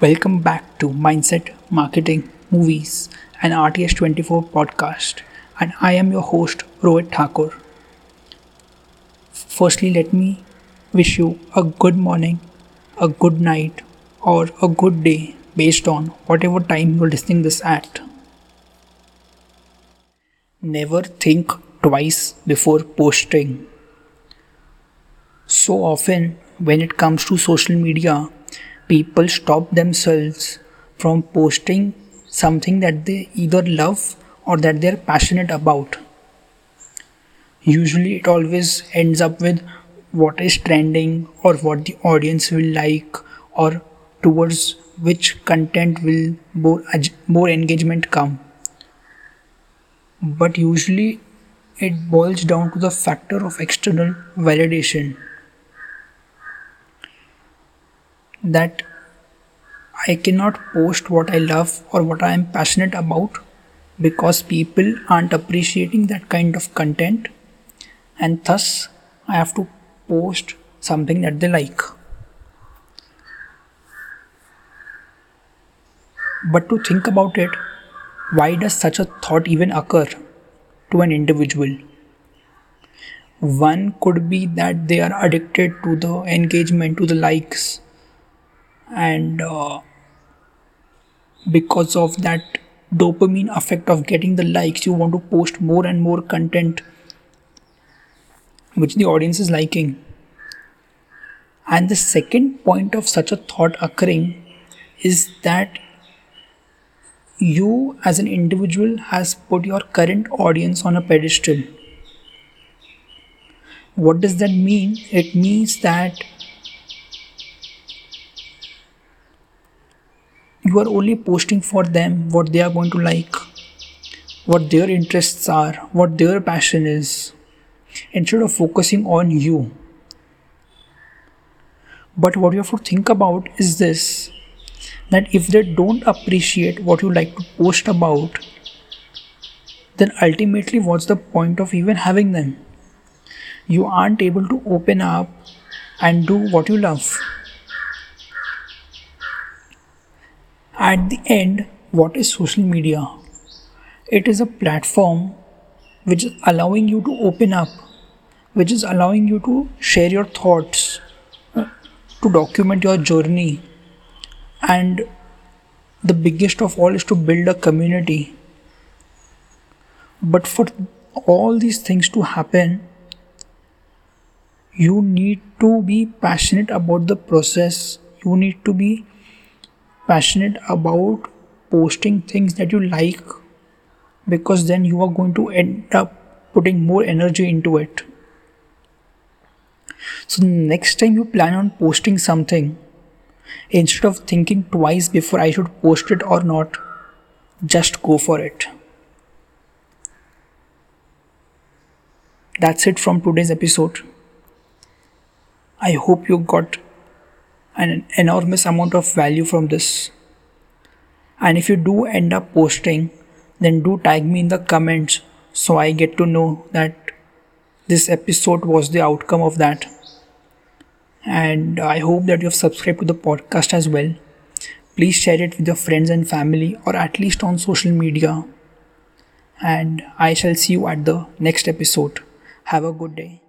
Welcome back to Mindset Marketing Movies and RTS24 podcast. And I am your host, Rohit Thakur. Firstly, let me wish you a good morning, a good night, or a good day based on whatever time you're listening this at. Never think twice before posting. So often, when it comes to social media, people stop themselves from posting something that they either love or that they're passionate about. Usually, it always ends up with what is trending or what the audience will like or towards which content will more, more engagement come. But usually, it boils down to the factor of external validation. That I cannot post what I love or what I am passionate about because people aren't appreciating that kind of content, and thus I have to post something that they like. But to think about it, why does such a thought even occur to an individual? One could be that they are addicted to the engagement, to the likes, and uh, because of that dopamine effect of getting the likes you want to post more and more content which the audience is liking. And the second point of such a thought occurring is that you as an individual has put your current audience on a pedestal. What does that mean? It means that you are only posting for them what they are going to like, what their interests are, what their passion is, instead of focusing on you. But what you have to think about is this that if they don't appreciate what you like to post about, then ultimately, what's the point of even having them? You aren't able to open up and do what you love. At the end, what is social media? It is a platform which is allowing you to open up, which is allowing you to share your thoughts, to document your journey, and the biggest of all is to build a community. But for all these things to happen, you need to be passionate about the process, you need to be passionate about posting things that you like because then you are going to end up putting more energy into it. So, next time you plan on posting something, instead of thinking twice before I should post it or not, just go for it. That's it from today's episode. I hope you got an enormous amount of value from this. And if you do end up posting, then do tag me in the comments so I get to know that this episode was the outcome of that. And I hope that you have subscribed to the podcast as well. Please share it with your friends and family or at least on social media. And I shall see you at the next episode. Have a good day.